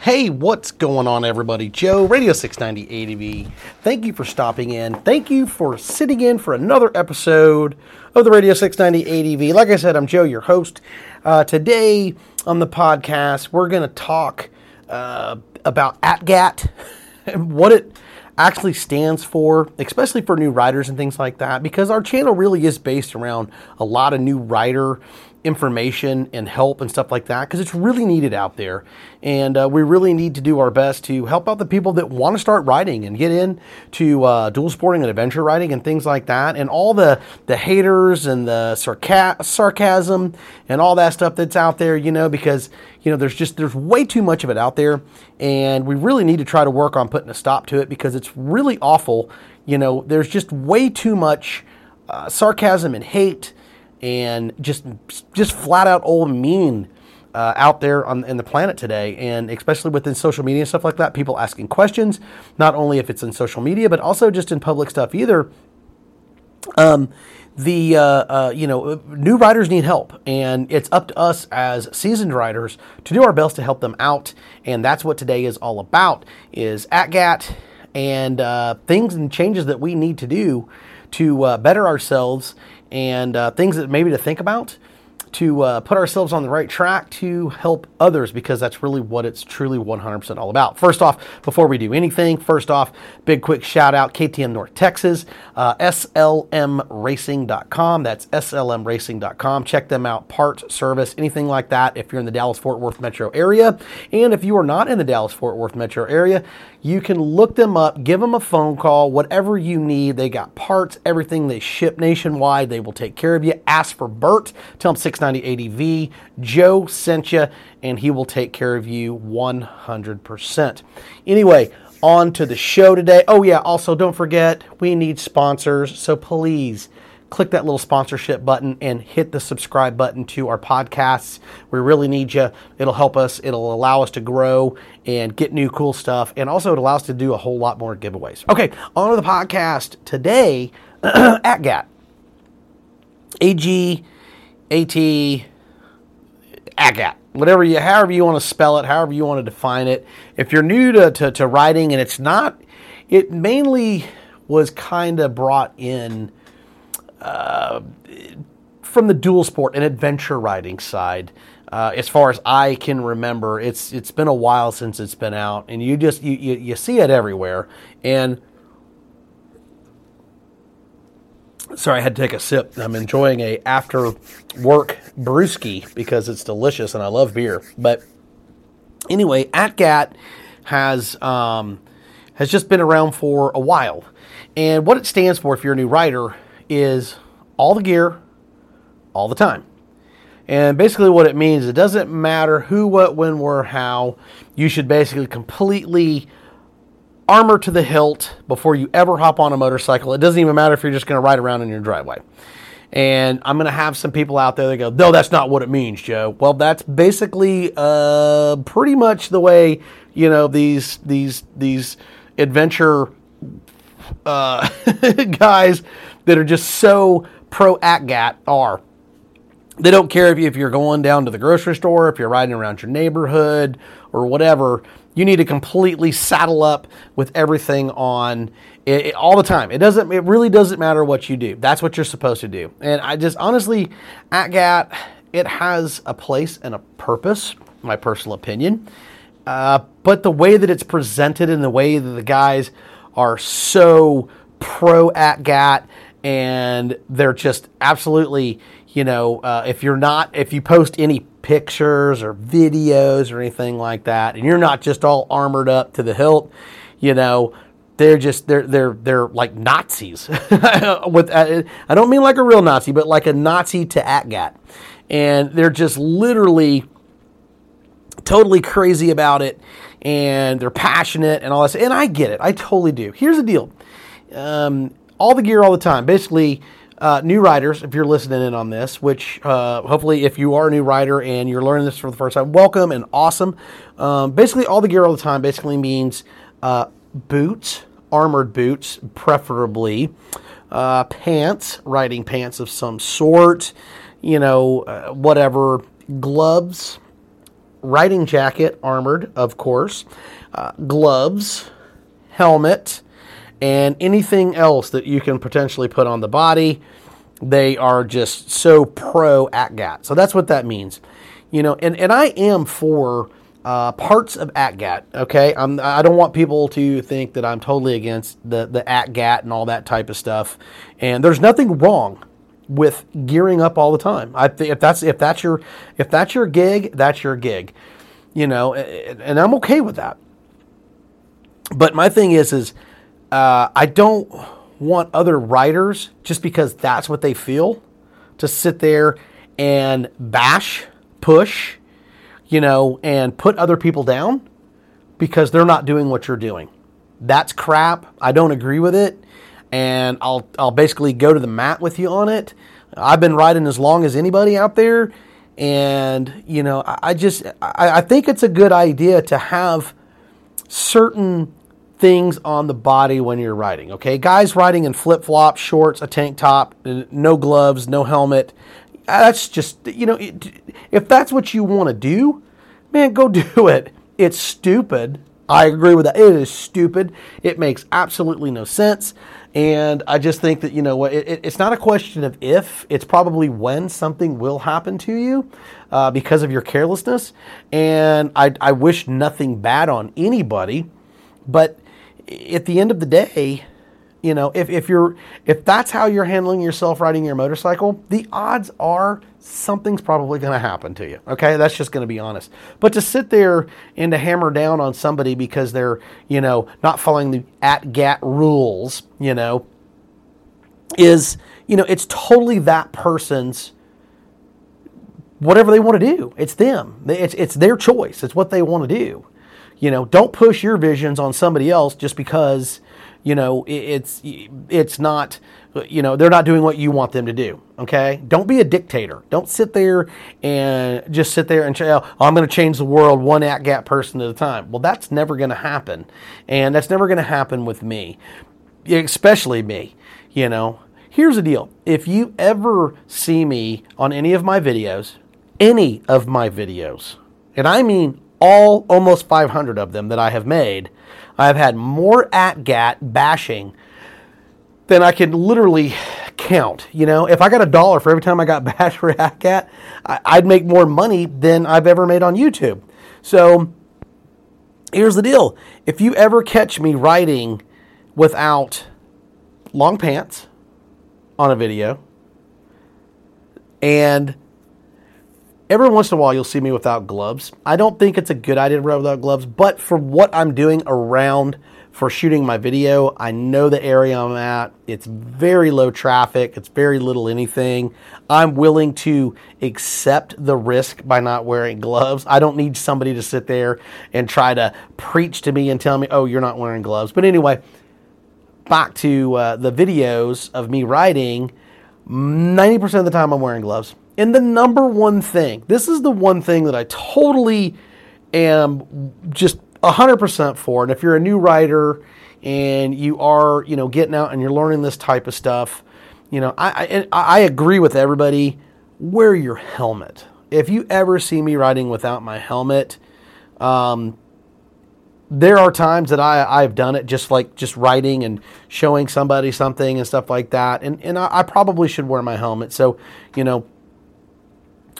Hey, what's going on, everybody? Joe, Radio 690 ADV. Thank you for stopping in. Thank you for sitting in for another episode of the Radio 690 ADV. Like I said, I'm Joe, your host. Uh, today on the podcast, we're going to talk uh, about ATGAT and what it actually stands for, especially for new riders and things like that, because our channel really is based around a lot of new rider information and help and stuff like that because it's really needed out there. And uh, we really need to do our best to help out the people that want to start riding and get into uh, dual sporting and adventure riding and things like that. And all the, the haters and the sarca- sarcasm and all that stuff that's out there, you know, because, you know, there's just, there's way too much of it out there. And we really need to try to work on putting a stop to it because it's really awful. You know, there's just way too much uh, sarcasm and hate and just just flat out old mean uh, out there on in the planet today, and especially within social media and stuff like that. People asking questions, not only if it's in social media, but also just in public stuff either. Um, the uh, uh, you know new riders need help, and it's up to us as seasoned riders to do our best to help them out, and that's what today is all about. Is at GAT and uh, things and changes that we need to do to uh, better ourselves and uh, things that maybe to think about to uh, put ourselves on the right track to help others because that's really what it's truly 100% all about. First off, before we do anything, first off, big quick shout out KTM North Texas, uh, SLMRacing.com. That's SLMRacing.com. Check them out, parts, service, anything like that if you're in the Dallas Fort Worth metro area. And if you are not in the Dallas Fort Worth metro area, you can look them up, give them a phone call, whatever you need. They got parts, everything. They ship nationwide. They will take care of you. Ask for Bert. Tell him 690 ADV. Joe sent you, and he will take care of you 100%. Anyway, on to the show today. Oh, yeah, also don't forget, we need sponsors. So please click that little sponsorship button and hit the subscribe button to our podcasts. We really need you. It'll help us, it'll allow us to grow and get new cool stuff, and also it allows us to do a whole lot more giveaways. Okay, on to the podcast today at GAT. AG, AT, ATGAT. Whatever you, however you want to spell it, however you want to define it. If you're new to, to, to riding and it's not, it mainly was kind of brought in uh, from the dual sport and adventure riding side. Uh, as far as I can remember, it's it's been a while since it's been out, and you just you, you, you see it everywhere. And sorry, I had to take a sip. I'm enjoying a after work brewski because it's delicious and I love beer. But anyway, ATGAT has um, has just been around for a while, and what it stands for, if you're a new rider, is all the gear, all the time. And basically, what it means, it doesn't matter who, what, when, where, how. You should basically completely armor to the hilt before you ever hop on a motorcycle. It doesn't even matter if you're just going to ride around in your driveway. And I'm going to have some people out there that go, no, that's not what it means, Joe. Well, that's basically uh, pretty much the way you know these these these adventure uh, guys that are just so pro ATGAT are. They don't care if, you, if you're going down to the grocery store, if you're riding around your neighborhood or whatever. You need to completely saddle up with everything on it, it, all the time. It doesn't. It really doesn't matter what you do. That's what you're supposed to do. And I just honestly, at GAT, it has a place and a purpose. My personal opinion. Uh, but the way that it's presented and the way that the guys are so pro at GAT and they're just absolutely, you know, uh, if you're not, if you post any pictures or videos or anything like that, and you're not just all armored up to the hilt, you know, they're just they're they're they're like Nazis. With uh, I don't mean like a real Nazi, but like a Nazi to ATGAT, and they're just literally totally crazy about it, and they're passionate and all this. And I get it, I totally do. Here's the deal. Um, all the gear all the time. Basically, uh, new riders, if you're listening in on this, which uh, hopefully, if you are a new rider and you're learning this for the first time, welcome and awesome. Um, basically, all the gear all the time basically means uh, boots, armored boots, preferably, uh, pants, riding pants of some sort, you know, uh, whatever, gloves, riding jacket, armored, of course, uh, gloves, helmet and anything else that you can potentially put on the body. They are just so pro ATGAT. So that's what that means. You know, and, and I am for uh, parts of ATGAT. Okay, I'm, I don't want people to think that I'm totally against the the ATGAT and all that type of stuff. And there's nothing wrong with gearing up all the time. I think if that's if that's your if that's your gig, that's your gig. You know, and I'm okay with that. But my thing is is uh, I don't want other riders just because that's what they feel to sit there and bash, push, you know, and put other people down because they're not doing what you're doing. That's crap. I don't agree with it, and I'll I'll basically go to the mat with you on it. I've been riding as long as anybody out there, and you know, I, I just I, I think it's a good idea to have certain things on the body when you're riding. Okay, guys riding in flip flops, shorts, a tank top, no gloves, no helmet. That's just you know, if that's what you want to do, man, go do it. It's stupid. I agree with that. It is stupid. It makes absolutely no sense. And I just think that, you know what, it, it's not a question of if, it's probably when something will happen to you uh, because of your carelessness. And I, I wish nothing bad on anybody. But at the end of the day, you know, if, if you're if that's how you're handling yourself riding your motorcycle, the odds are something's probably going to happen to you. Okay, that's just going to be honest. But to sit there and to hammer down on somebody because they're you know not following the ATGATT rules, you know, is you know it's totally that person's whatever they want to do. It's them. It's it's their choice. It's what they want to do. You know, don't push your visions on somebody else just because you know it's it's not you know they're not doing what you want them to do okay? Don't be a dictator. Don't sit there and just sit there and say oh, i'm going to change the world one ATGATT person at a time. Well that's never going to happen and that's never going to happen with me especially me you know? Here's the deal. If you ever see me on any of my videos any of my videos and i mean all almost 500 of them that i have made I've had more at GAT bashing than I can literally count. You know, if I got a dollar for every time I got bashed for at GAT, I'd make more money than I've ever made on YouTube. So here's the deal if you ever catch me riding without long pants on a video and Every once in a while, you'll see me without gloves. I don't think it's a good idea to ride without gloves, but for what I'm doing around for shooting my video, I know the area I'm at. It's very low traffic, it's very little anything. I'm willing to accept the risk by not wearing gloves. I don't need somebody to sit there and try to preach to me and tell me, oh, you're not wearing gloves. But anyway, back to uh, the videos of me riding. 90% of the time, I'm wearing gloves. And the number one thing, this is the one thing that I totally am just 100% for. And if you're a new rider and you are, you know, getting out and you're learning this type of stuff, you know, I, I, I agree with everybody. Wear your helmet. If you ever see me riding without my helmet, um, there are times that I, I've done it just like just riding and showing somebody something and stuff like that. And, and I, I probably should wear my helmet. So, you know,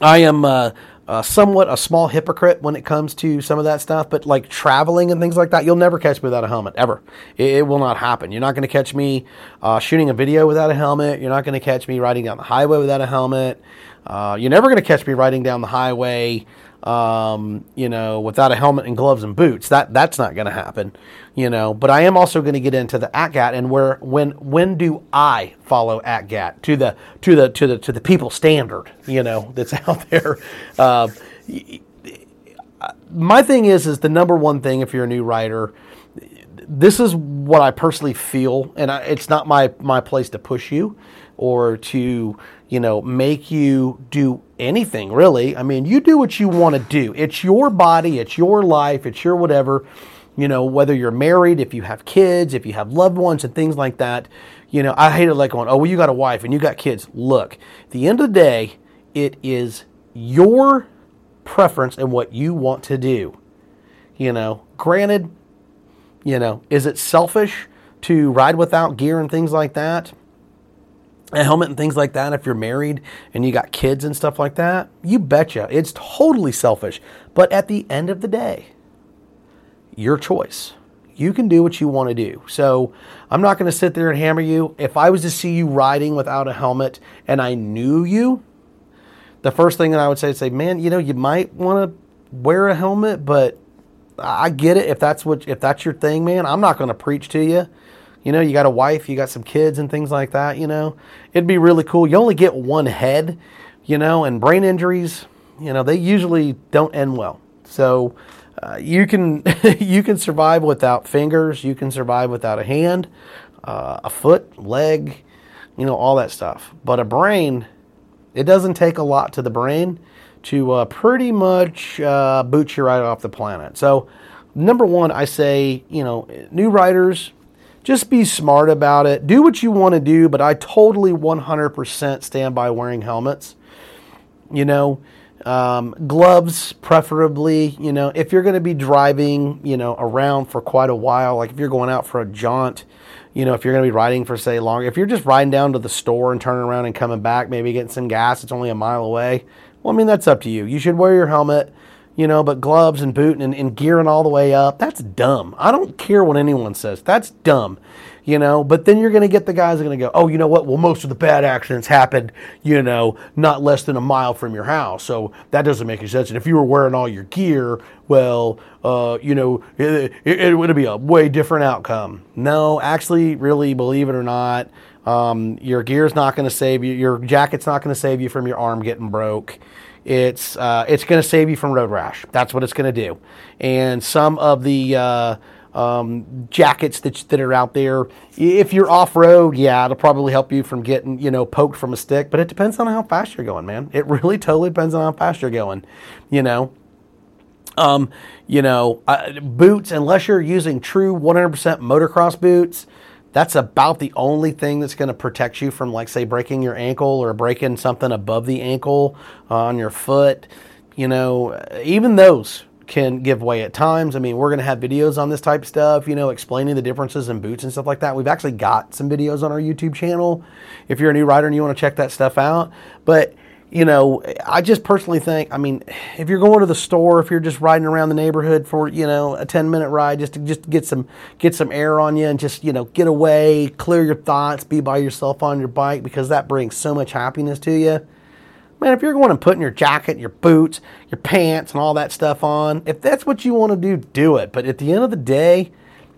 I am uh, uh, somewhat a small hypocrite when it comes to some of that stuff, but like traveling and things like that, you'll never catch me without a helmet ever. It, it will not happen. You're not going to catch me uh, shooting a video without a helmet. You're not going to catch me riding down the highway without a helmet. Uh, you're never going to catch me riding down the highway um, you know, without a helmet and gloves and boots. That that's not going to happen, you know. But I am also going to get into the ATGATT and where when when do I follow ATGATT to the to the to the to the people standard, you know, that's out there. Uh, my thing is is the number one thing if you're a new rider. This is what I personally feel, and I, it's not my my place to push you or to you know make you do anything really. I mean, you do what you want to do. It's your body, it's your life, it's your whatever. You know, whether you're married, if you have kids, if you have loved ones and things like that. You know, I hate it like going, oh, well, you got a wife and you got kids. Look, the end of the day, it is your preference and what you want to do. You know, granted, you know, is it selfish to ride without gear and things like that? A helmet and things like that if you're married and you got kids and stuff like that you betcha it's totally selfish. But at the end of the day your choice. You can do what you want to do. So i'm not going to sit there and hammer you. If i was to see you riding without a helmet and i knew you the first thing that i would say is say man you know you might want to wear a helmet but i get it if that's what if that's your thing man. I'm not going to preach to you you know, you got a wife, you got some kids and things like that, you know. It'd be really cool. You only get one head, you know, and brain injuries, you know, they usually don't end well. So uh, you can you can survive without fingers, you can survive without a hand, uh, a foot, leg, you know, all that stuff. But a brain, It doesn't take a lot to the brain to uh, pretty much uh, boot you right off the planet. So, number one, I say, you know, new riders, just be smart about it. Do what you want to do, but I totally 100% stand by wearing helmets. You know, um, gloves, preferably. You know, if you're going to be driving, you know, around for quite a while, like if you're going out for a jaunt, you know, if you're going to be riding for say longer, if you're just riding down to the store and turning around and coming back, maybe getting some gas, it's only a mile away. Well, I mean, that's up to you. You should wear your helmet, you know, but gloves and boot and, and gearing all the way up, that's dumb. I don't care what anyone says. That's dumb you know. But then you're going to get the guys are going to go, oh, you know what? Well, most of the bad accidents happened, you know, not less than a mile from your house. So that doesn't make any sense. And if you were wearing all your gear, well, uh, you know, it, it, it would be a way different outcome. No, actually, really, believe it or not, um, your gear's not going to save you. Your jacket's not going to save you from your arm getting broke. It's uh, it's going to save you from road rash. That's what it's going to do. And some of the uh, um, jackets that, that are out there. If you're off road, yeah, it'll probably help you from getting, you know, poked from a stick, but it depends on how fast you're going, man. It really totally depends on how fast you're going, you know. Um, you know, uh, boots, unless you're using true 100% motocross boots, that's about the only thing that's going to protect you from, like, say, breaking your ankle or breaking something above the ankle uh, on your foot. You know, even those can give way at times. I mean, we're going to have videos on this type of stuff, you know, explaining the differences in boots and stuff like that. We've actually got some videos on our YouTube channel if you're a new rider and you want to check that stuff out. But, you know, I just personally think, I mean, if you're going to the store, if you're just riding around the neighborhood for, you know, a 10 minute ride just to just get some get some air on you and just, you know, get away, clear your thoughts, be by yourself on your bike because that brings so much happiness to you Man, if you're going and putting your jacket, your boots, your pants, and all that stuff on, if that's what you want to do, do it. But at the end of the day,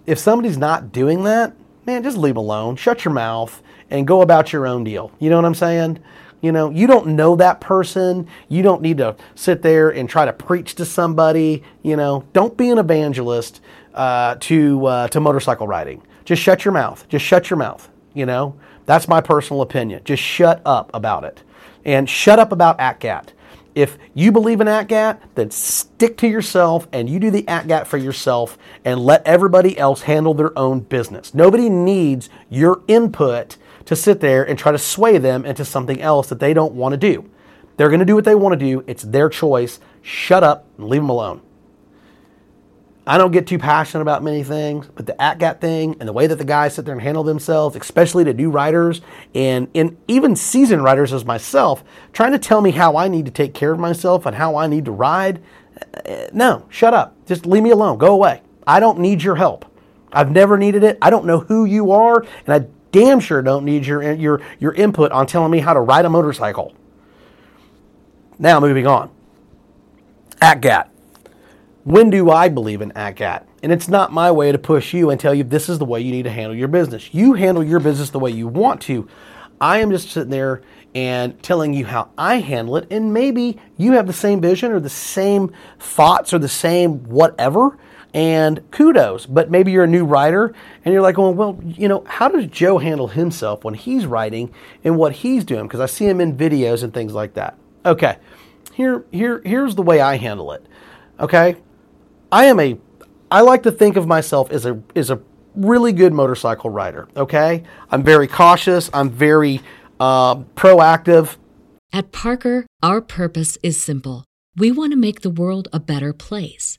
if somebody's not doing that, man, just leave alone. Shut your mouth and go about your own deal. You know what I'm saying? You know, you don't know that person. You don't need to sit there and try to preach to somebody. You know, don't be an evangelist uh, to uh, to motorcycle riding. Just shut your mouth. Just shut your mouth. You know, that's my personal opinion. Just shut up about it and shut up about ATGAT. If you believe in ATGAT, then stick to yourself and you do the ATGAT for yourself and let everybody else handle their own business. Nobody needs your input to sit there and try to sway them into something else that they don't want to do. They're going to do what they want to do. It's their choice. Shut up and leave them alone. I don't get too passionate about many things, but the ATGAT thing and the way that the guys sit there and handle themselves, especially to new riders and, and even seasoned riders as myself, trying to tell me how I need to take care of myself and how I need to ride. Uh, no, shut up. Just leave me alone. Go away. I don't need your help. I've never needed it. I don't know who you are, and I damn sure don't need your, your, your input on telling me how to ride a motorcycle. Now, moving on. ATGAT. When do I believe in ATGAT? And it's not my way to push you and tell you this is the way you need to handle your business. You handle your business the way you want to. I am just sitting there and telling you how I handle it, and maybe you have the same vision or the same thoughts or the same whatever. And kudos, but maybe you're a new rider and you're like, well, well, you know, how does Joe handle himself when he's riding and what he's doing? Because I see him in videos and things like that. Okay, here, here, here's the way I handle it. Okay, I am a I like to think of myself as a as a really good motorcycle rider. Okay, I'm very cautious. I'm very uh, proactive. At Parker, our purpose is simple. We want to make the world a better place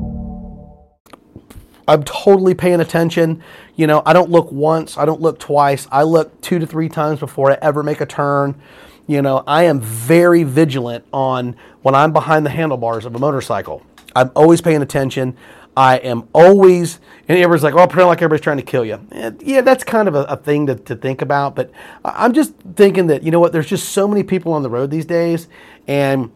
I'm totally paying attention. You know, I don't look once, I don't look twice. I look two to three times before I ever make a turn. You know, I am very vigilant on when I'm behind the handlebars of a motorcycle. I'm always paying attention. I am always, and everybody's like, oh, well, pretend like everybody's trying to kill you. Eh, yeah, that's kind of a, a thing to, to think about. But I'm just thinking that, you know what, there's just so many people on the road these days, and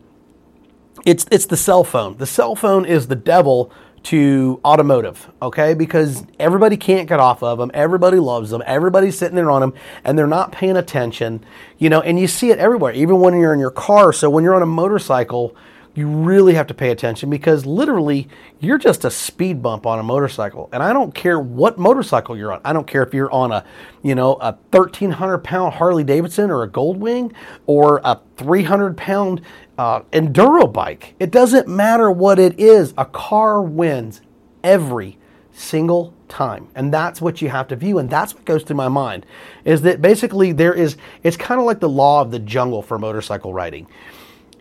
it's, it's the cell phone. The cell phone is the devil to automotive, okay? Because everybody can't get off of them. Everybody loves them. Everybody's sitting there on them and they're not paying attention, you know, and you see it everywhere, even when you're in your car. So when you're on a motorcycle, you really have to pay attention because literally you're just a speed bump on a motorcycle. And I don't care what motorcycle you're on. I don't care if you're on a, you know, a 1300 pound Harley Davidson or a Goldwing or a 300 pound uh, enduro bike. It doesn't matter what it is. A car wins every single time. And that's what you have to view. And that's what goes through my mind is that basically there is, it's kind of like the law of the jungle for motorcycle riding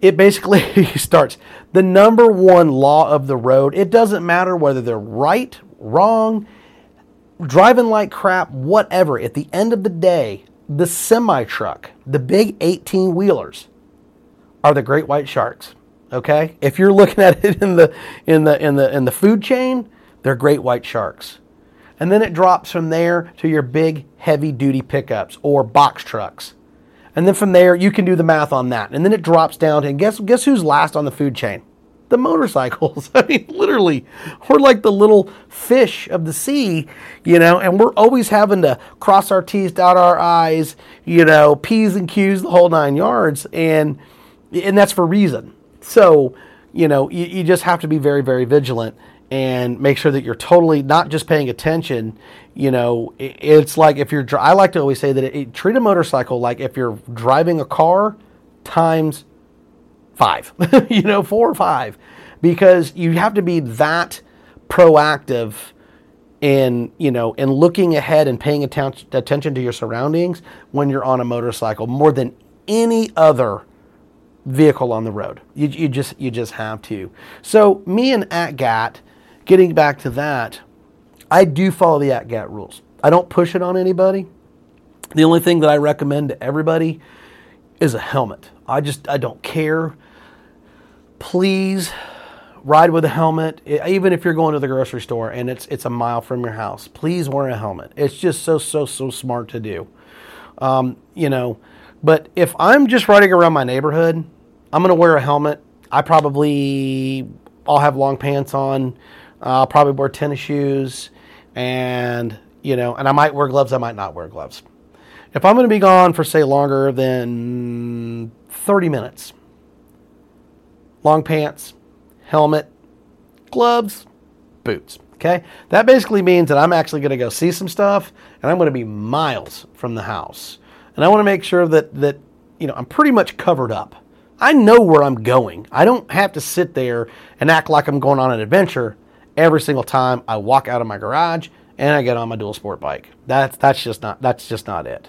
it basically starts the number one law of the road. It doesn't matter whether they're right, wrong, driving like crap, whatever. At the end of the day, the semi truck, the big 18 wheelers, are the great white sharks. Okay? If you're looking at it in the in the in the in the food chain, they're great white sharks. And then it drops from there to your big heavy duty pickups or box trucks. And then from there, you can do the math on that. And then it drops down to, and guess, guess who's last on the food chain? The motorcycles. I mean, literally, we're like the little fish of the sea, you know, and we're always having to cross our T's, dot our I's, you know, P's and Q's, the whole nine yards. And, and that's for reason. So, you know, you, you just have to be very, very vigilant and make sure that you're totally not just paying attention. You know, it's like if you're, I like to always say that it, it, treat a motorcycle like if you're driving a car times five, you know, four or five, because you have to be that proactive in, you know, in looking ahead and paying attention, attention to your surroundings when you're on a motorcycle more than any other vehicle on the road. You, you just you just have to. So me and ATGAT getting back to that, I do follow the ATGAT rules. I don't push it on anybody. The only thing that I recommend to everybody is a helmet. I just I don't care. Please ride with a helmet. Even if you're going to the grocery store and it's it's a mile from your house, please wear a helmet. It's just so so so smart to do. Um, you know, but if I'm just riding around my neighborhood, I'm gonna wear a helmet. I probably I'll have long pants on. Uh, I'll probably wear tennis shoes, and you know, and I might wear gloves. I might not wear gloves. If I'm going to be gone for say longer than 30 minutes, long pants, helmet, gloves, boots. Okay, that basically means that I'm actually going to go see some stuff, and I'm going to be miles from the house, and I want to make sure that that you know I'm pretty much covered up. I know where I'm going. I don't have to sit there and act like I'm going on an adventure every single time I walk out of my garage and I get on my dual sport bike. That's that's just not that's just not it.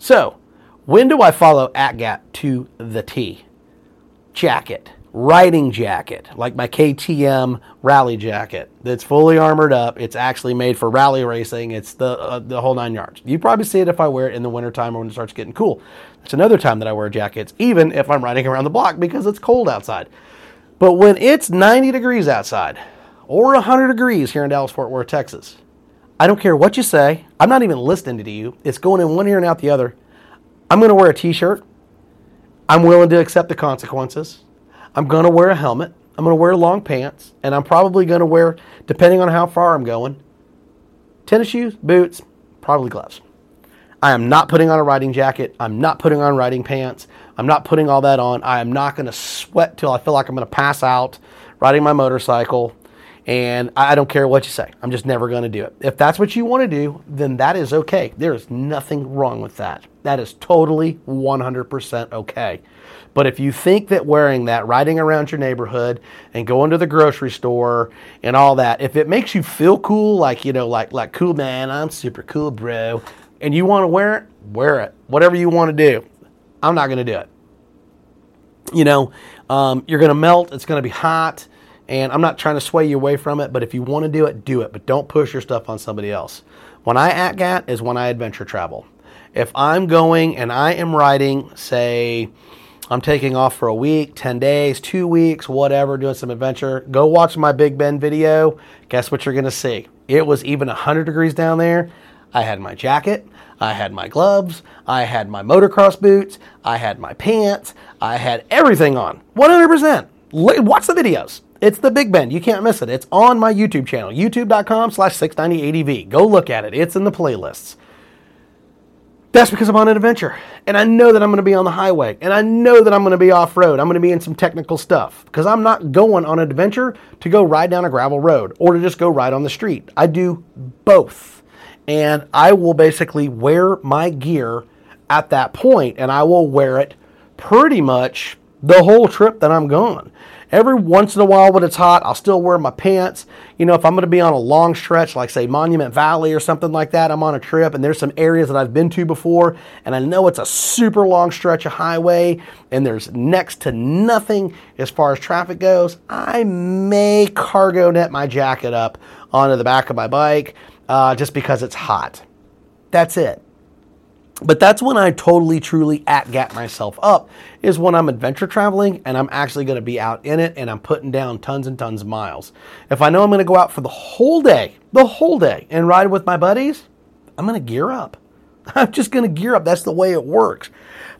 So, when do I follow at ATGAT to the T? Jacket, riding jacket, like my KTM rally jacket that's fully armored up. It's actually made for rally racing. It's the uh, the whole nine yards. You probably see it if I wear it in the wintertime or when it starts getting cool. It's another time that I wear jackets, even if I'm riding around the block because it's cold outside. But when it's 90 degrees outside, or 100 degrees here in Dallas Fort Worth, Texas. I don't care what you say. I'm not even listening to you. It's going in one ear and out the other. I'm going to wear a t shirt. I'm willing to accept the consequences. I'm going to wear a helmet. I'm going to wear long pants. And I'm probably going to wear, depending on how far I'm going, tennis shoes, boots, probably gloves. I am not putting on a riding jacket. I'm not putting on riding pants. I'm not putting all that on. I am not going to sweat till I feel like I'm going to pass out riding my motorcycle and I don't care what you say. I'm just never going to do it. If that's what you want to do, then that is okay. There is nothing wrong with that. That is totally 100% okay. But if you think that wearing that, riding around your neighborhood and going to the grocery store and all that, if it makes you feel cool, like, you know, like, like cool man, I'm super cool, bro, and you want to wear it, wear it. Whatever you want to do. I'm not going to do it. You know, um, you're going to melt. It's going to be hot And I'm not trying to sway you away from it, but if you want to do it, do it. But don't push your stuff on somebody else. When I ATGAT is when I adventure travel. If I'm going and I am riding, say, I'm taking off for a week, 10 days, two weeks, whatever, doing some adventure, go watch my Big Bend video. Guess what you're going to see? It was even 100 degrees down there. I had my jacket, I had my gloves, I had my motocross boots, I had my pants, I had everything on. 100%. Watch the videos. It's the Big Bend. You can't miss it. It's on my YouTube channel, youtube.com slash 690ADV. Go look at it. It's in the playlists. That's because I'm on an adventure. And I know that I'm going to be on the highway. And I know that I'm going to be off road. I'm going to be in some technical stuff. Because I'm not going on an adventure to go ride down a gravel road or to just go ride on the street. I do both. And I will basically wear my gear at that point and I will wear it pretty much the whole trip that I'm gone. Every once in a while when it's hot, I'll still wear my pants. You know, if I'm going to be on a long stretch, like say Monument Valley or something like that, I'm on a trip and there's some areas that I've been to before and I know it's a super long stretch of highway and there's next to nothing as far as traffic goes, I may cargo net my jacket up onto the back of my bike uh, just because it's hot. That's it. But that's when I totally, truly ATGAT myself up, is when I'm adventure traveling and I'm actually going to be out in it and I'm putting down tons and tons of miles. If I know I'm going to go out for the whole day, the whole day, and ride with my buddies, I'm going to gear up. I'm just going to gear up. That's the way it works.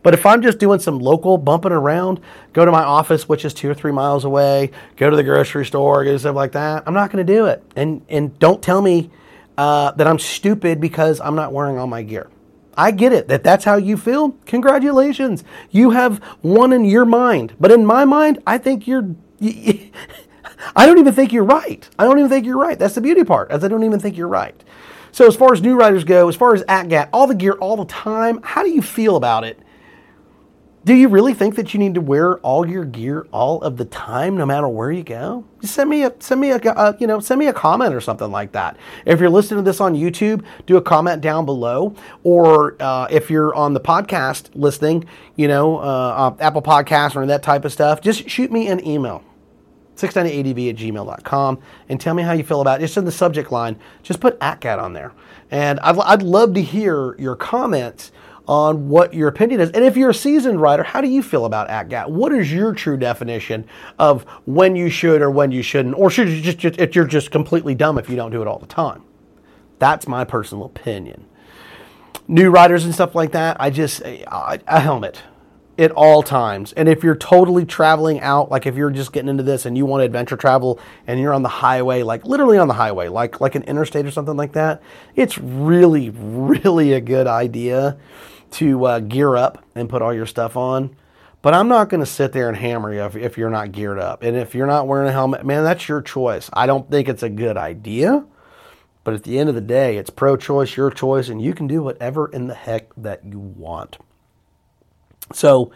But if I'm just doing some local bumping around, go to my office, which is two or three miles away, go to the grocery store, get stuff like that, I'm not going to do it. And and don't tell me uh, that I'm stupid because I'm not wearing all my gear. I get it that that's how you feel. Congratulations. You have one in your mind. But in my mind, I think you're. I don't even think you're right. I don't even think you're right. That's the beauty part, as I don't even think you're right. So, as far as new riders go, as far as ATGAT, all the gear all the time, how do you feel about it? Do you really think that you need to wear all your gear all of the time, no matter where you go? Just send me a send me a uh, you know send me a comment or something like that. If you're listening to this on YouTube, do a comment down below, or uh, if you're on the podcast listening, you know uh, Apple Podcast or that type of stuff, just shoot me an email. 690adv at gmail.com and tell me how you feel about it. Just in the subject line, just put ATGAT on there. And I'd, I'd love to hear your comments on what your opinion is. And if you're a seasoned rider, how do you feel about ATGAT? What is your true definition of when you should or when you shouldn't? Or should you just, just if you're just completely dumb if you don't do it all the time? That's my personal opinion. New riders and stuff like that, I just, a, helmet at all times. And if you're totally traveling out, like if you're just getting into this and you want adventure travel and you're on the highway, like literally on the highway, like like an interstate or something like that, it's really really a good idea to uh, gear up and put all your stuff on. But I'm not going to sit there and hammer you if, if you're not geared up. And if you're not wearing a helmet, man, that's your choice. I don't think it's a good idea. But at the end of the day, it's pro choice, your choice, and you can do whatever in the heck that you want. So,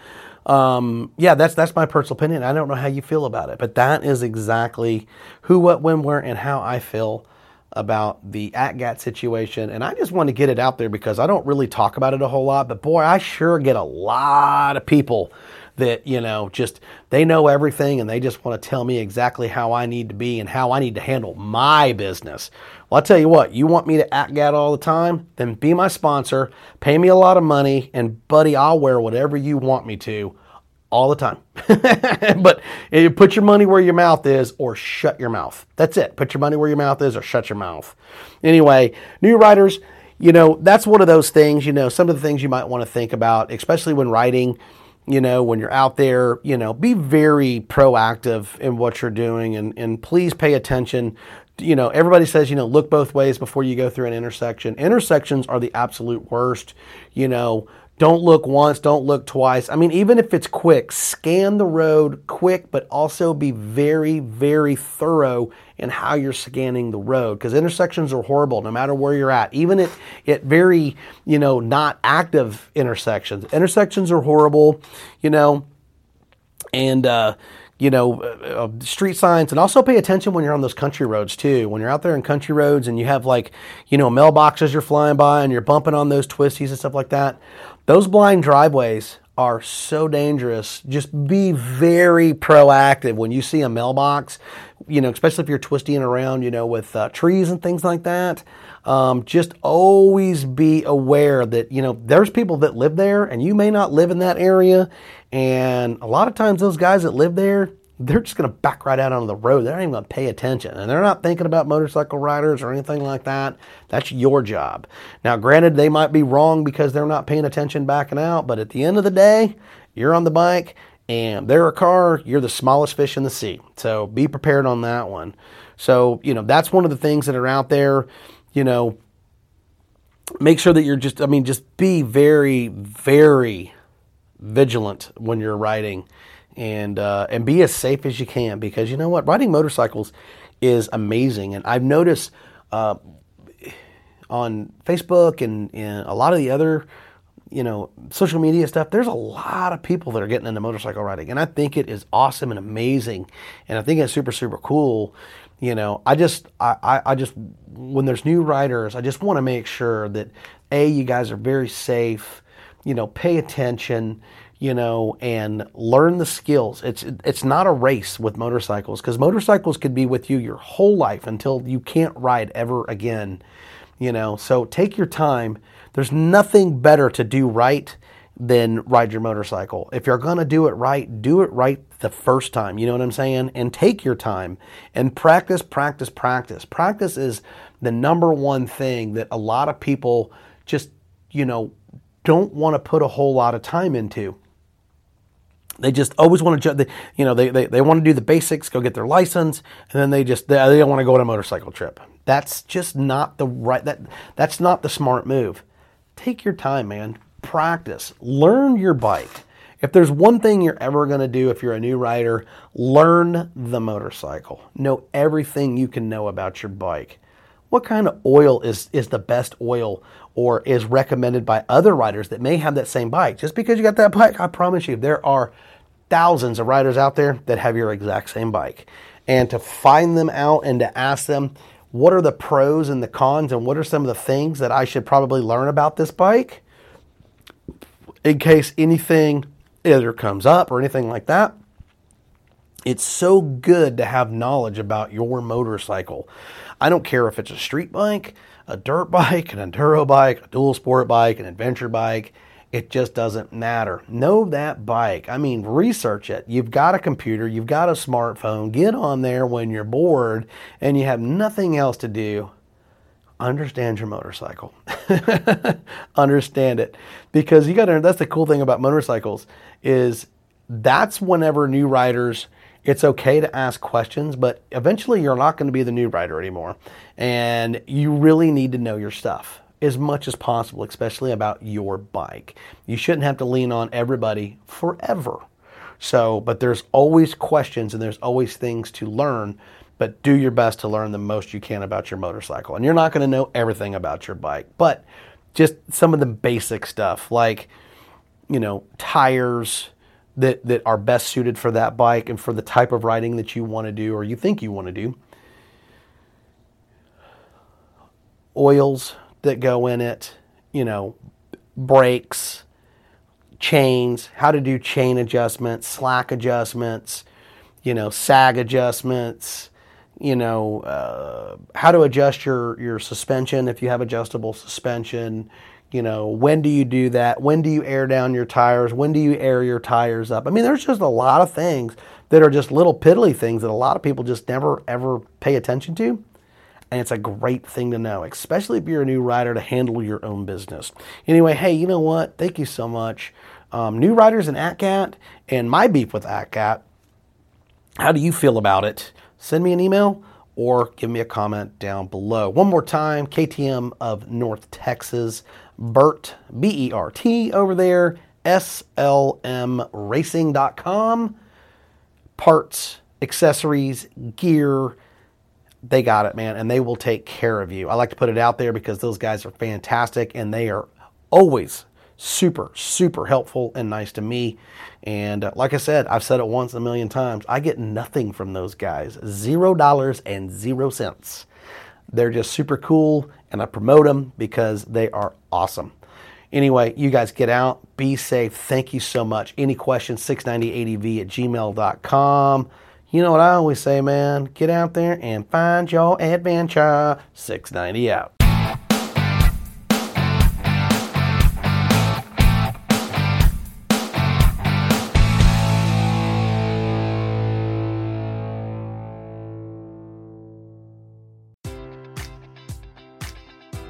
um, yeah, that's that's my personal opinion. I don't know how you feel about it, but that is exactly who, what, when, where, and how I feel about the ATGAT situation. And I just want to get it out there because I don't really talk about it a whole lot. But boy, I sure get a lot of people that, you know, just they know everything and they just want to tell me exactly how I need to be and how I need to handle my business. Well, I'll tell you what, you want me to ATGAT all the time? Then be my sponsor, pay me a lot of money, and buddy, I'll wear whatever you want me to all the time. but you put your money where your mouth is or shut your mouth. That's it. Put your money where your mouth is or shut your mouth. Anyway, new riders, you know, that's one of those things, you know, some of the things you might want to think about, especially when riding, you know, when you're out there, you know, be very proactive in what you're doing and, and please pay attention. You know, everybody says, you know, look both ways before you go through an intersection. Intersections are the absolute worst. You know, don't look once, don't look twice. I mean, even if it's quick, scan the road quick, but also be very, very thorough in how you're scanning the road because intersections are horrible no matter where you're at. Even at, at very, you know, not active intersections. Intersections are horrible, you know, and, uh, you know, uh, uh, street signs, and also pay attention when you're on those country roads too. When you're out there in country roads and you have like, you know, mailboxes you're flying by and you're bumping on those twisties and stuff like that. Those blind driveways are so dangerous. Just be very proactive when you see a mailbox, you know, especially if you're twisting around, you know, with uh, trees and things like that. Um, just always be aware that, you know, there's people that live there and you may not live in that area. And a lot of times those guys that live there, they're just going to back right out onto the road. They're not even going to pay attention. And they're not thinking about motorcycle riders or anything like that. That's your job. Now, granted, they might be wrong because they're not paying attention backing out, but at the end of the day, you're on the bike and they're a car, you're the smallest fish in the sea. So be prepared on that one. So, you know, that's one of the things that are out there, you know, make sure that you're just, I mean, just be very, very vigilant when you're riding and uh, and be as safe as you can because you know what? Riding motorcycles is amazing. And I've noticed uh, on Facebook and, and a lot of the other you know social media stuff there's a lot of people that are getting into motorcycle riding. And I think it is awesome and amazing. And I think it's super super cool. You know I just I, I, I just when there's new riders I just want to make sure that a you guys are very safe. You know pay attention you know, and learn the skills. It's it's not a race with motorcycles because motorcycles could be with you your whole life until you can't ride ever again. You know, so take your time. There's nothing better to do right than ride your motorcycle. If you're going to do it right, do it right the first time. You know what I'm saying? And take your time and practice, practice, practice. Practice is the number one thing that a lot of people just, you know, don't want to put a whole lot of time into. They just always want to, you know, they, they, they want to do the basics, go get their license, and then they just, they, they don't want to go on a motorcycle trip. That's just not the right, that, that's not the smart move. Take your time, man. Practice. Learn your bike. If there's one thing you're ever going to do if you're a new rider, learn the motorcycle. Know everything you can know about your bike. What kind of oil is, is the best oil or is recommended by other riders that may have that same bike? Just because you got that bike, I promise you, there are thousands of riders out there that have your exact same bike. And to find them out and to ask them, what are the pros and the cons, and what are some of the things that I should probably learn about this bike in case anything either comes up or anything like that. It's so good to have knowledge about your motorcycle. I don't care if it's a street bike, a dirt bike, an enduro bike, a dual sport bike, an adventure bike. It just doesn't matter. Know that bike. I mean, research it. You've got a computer, you've got a smartphone. Get on there when you're bored and you have nothing else to do. Understand your motorcycle. Understand it. Because you got to that's the cool thing about motorcycles is that's whenever new riders it's okay to ask questions, but eventually you're not going to be the new rider anymore. And you really need to know your stuff as much as possible, especially about your bike. You shouldn't have to lean on everybody forever. So, but there's always questions and there's always things to learn, but do your best to learn the most you can about your motorcycle. And you're not going to know everything about your bike, but just some of the basic stuff like, you know, tires that, that are best suited for that bike and for the type of riding that you want to do or you think you want to do. Oils, that go in it, you know, brakes, chains, how to do chain adjustments, slack adjustments, you know, sag adjustments, you know, uh, how to adjust your, your suspension if you have adjustable suspension, you know, when do you do that? When do you air down your tires? When do you air your tires up? I mean, there's just a lot of things that are just little piddly things that a lot of people just never ever pay attention to and it's a great thing to know, especially if you're a new rider to handle your own business. Anyway, hey, you know what? Thank you so much. Um, new riders in ATGATT and my beef with ATGATT. How do you feel about it? Send me an email or give me a comment down below. One more time, KTM of North Texas, Bert, B E R T over there, SLMRacing.com. Parts, accessories, gear, they got it, man, and they will take care of you. I like to put it out there because those guys are fantastic and they are always super, super helpful and nice to me. And uh, like I said, I've said it once a million times. I get nothing from those guys zero dollars and zero cents. They're just super cool, and I promote them because they are awesome. Anyway, you guys get out, be safe. Thank you so much. Any questions, 690adv at gmail.com. You know what I always say, man? Get out there and find your adventure. 690 out.